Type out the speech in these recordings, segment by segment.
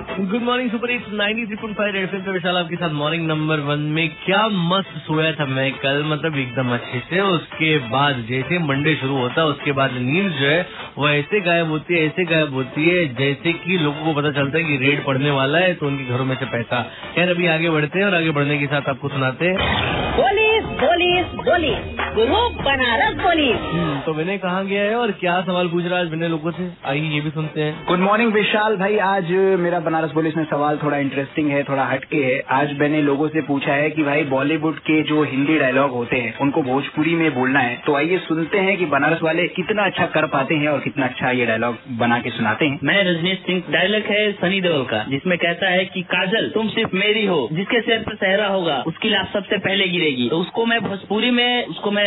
Good morning super it's 93.5 FM पे विशाल आपके साथ मॉर्निंग नंबर वन में क्या मस्त सोया था मैं कल मतलब एकदम अच्छे से। उसके बाद जैसे मंडे शुरू होता है उसके बाद नींद जो है, वो ऐसे गायब होती है, ऐसे गायब होती है, जैसे कि लोगों को पता चलता है कि रेड पड़ने वाला है तो उनके घरों में से पैसा। खैर, अभी आगे बढ़ते हैं और आगे बढ़ने के साथ आपको सुनाते हैं। Police police police group Banaras police हम्म, तो विनय कहाँ गया है और क्या सवाल पूछ रहा है आज विनय लोगों से? आइए ये भी सुनते हैं। गुड मॉर्निंग विशाल भाई। आज मेरा बनारस पुलिस में सवाल थोड़ा इंटरेस्टिंग है थोड़ा हटके है। आज मैंने लोगों से पूछा है कि भाई बॉलीवुड के जो हिंदी डायलॉग होते हैं उनको भोजपुरी में बोलना है। तो आइए सुनते हैं कि बनारस वाले कितना अच्छा कर पाते हैं और कितना अच्छा ये डायलॉग बना के सुनाते हैं। मैं रजनीश सिंह डायलॉग है सनी देओल का जिसमें कहता है कि काजल तुम सिर्फ़ मेरी हो जिसके सिर पर सहरा होगा उसकी लाश सबसे पहले गिरेगी। तो उसको मैं भोजपुरी में उसको मैं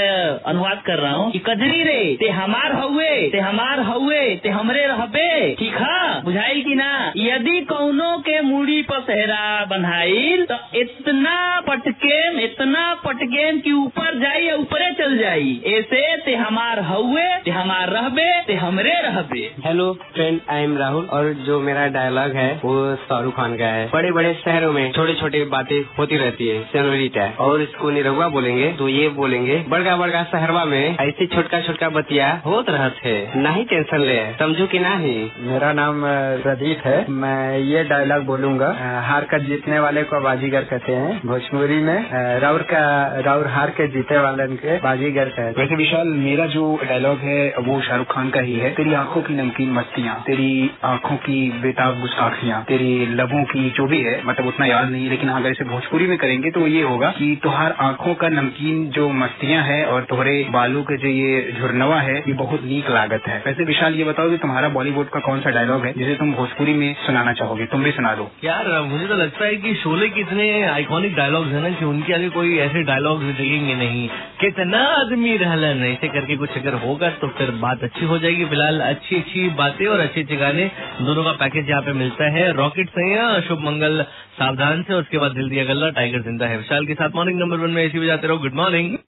अनुवाद कर रहा हूँ कि कजरी रे, ते हमार हवे, ते हमार हवे, ते हमरे रहबे, ठीक है? बुझाई की ना? यदि कौनो के मूड़ी पर सहरा बन्हाइल तो इतना पटकेम इतना पटकेम कि ऊपर जाई या ऊपरे चल जाई। ऐसे ते हमार हउए ते हमार रहबे ते हमरे रहबे। Hello friend I am Rahul और जो मेरा डायलॉग है वो शाहरुख खान का है। बड़े बड़े शहरों में छोटी छोटी बातें होती रहती है सेनोरिटा और इसको निरहुआ बोलेंगे तो ये बोलेंगे बड़का बड़का शहरवा में ऐसी छोटका छोटका बतिया होत रहत है। नहीं टेंशन ले समझू की नहीं मेरा नाम प्रदीप है। मैं ये डायलॉग बोलूँगा। हार कर जीतने वाले को बाजीगर कहते हैं। भोजपुरी में राउर का, राउर हार के जीते वाले के बाजीगर कहते हैं। वैसे विशाल, मेरा जो डायलॉग है, वो शाहरुख खान का ही है। तेरी आँखों की नमकीन मस्तियाँ, तेरी आँखों की बेताब गुस्ताखियाँ, तेरी लबों की जो भी है मतलब उतना याद नहीं है, लेकिन अगर इसे भोजपुरी में करेंगे तो ये होगा कि तुहार आँखों का नमकीन जो मस्तियाँ है और तुम्हारे बालों के जो ये झुरनवा है, ये बहुत नीक लागत है। वैसे विशाल, ये बताओ कि तुम्हारा बॉलीवुड का कौन सा डायलॉग है? जिसे तुम भोजपुरी में सुनाना चाहोगे, तुम भी सुना दो। यार, मुझे तो लगता है कि शोले के इतने आइकॉनिक डायलॉग्स है ना कि उनके आगे कोई ऐसे डायलॉग्स दिखेंगे नहीं। कितना आदमी रहलन ऐसे करके कुछ अगर होगा तो फिर बात अच्छी हो जाएगी। फ़िलहाल अच्छी अच्छी बातें और अच्छे अच्छे गाने दोनों का पैकेज यहाँ पे मिलता है। रॉकेट सैया शुभ मंगल सावधान से उसके बाद दिल दिया गल्ला टाइगर ज़िंदा है। विशाल के साथ मॉर्निंग नंबर वन में ऐसी बजाते रहो। Good morning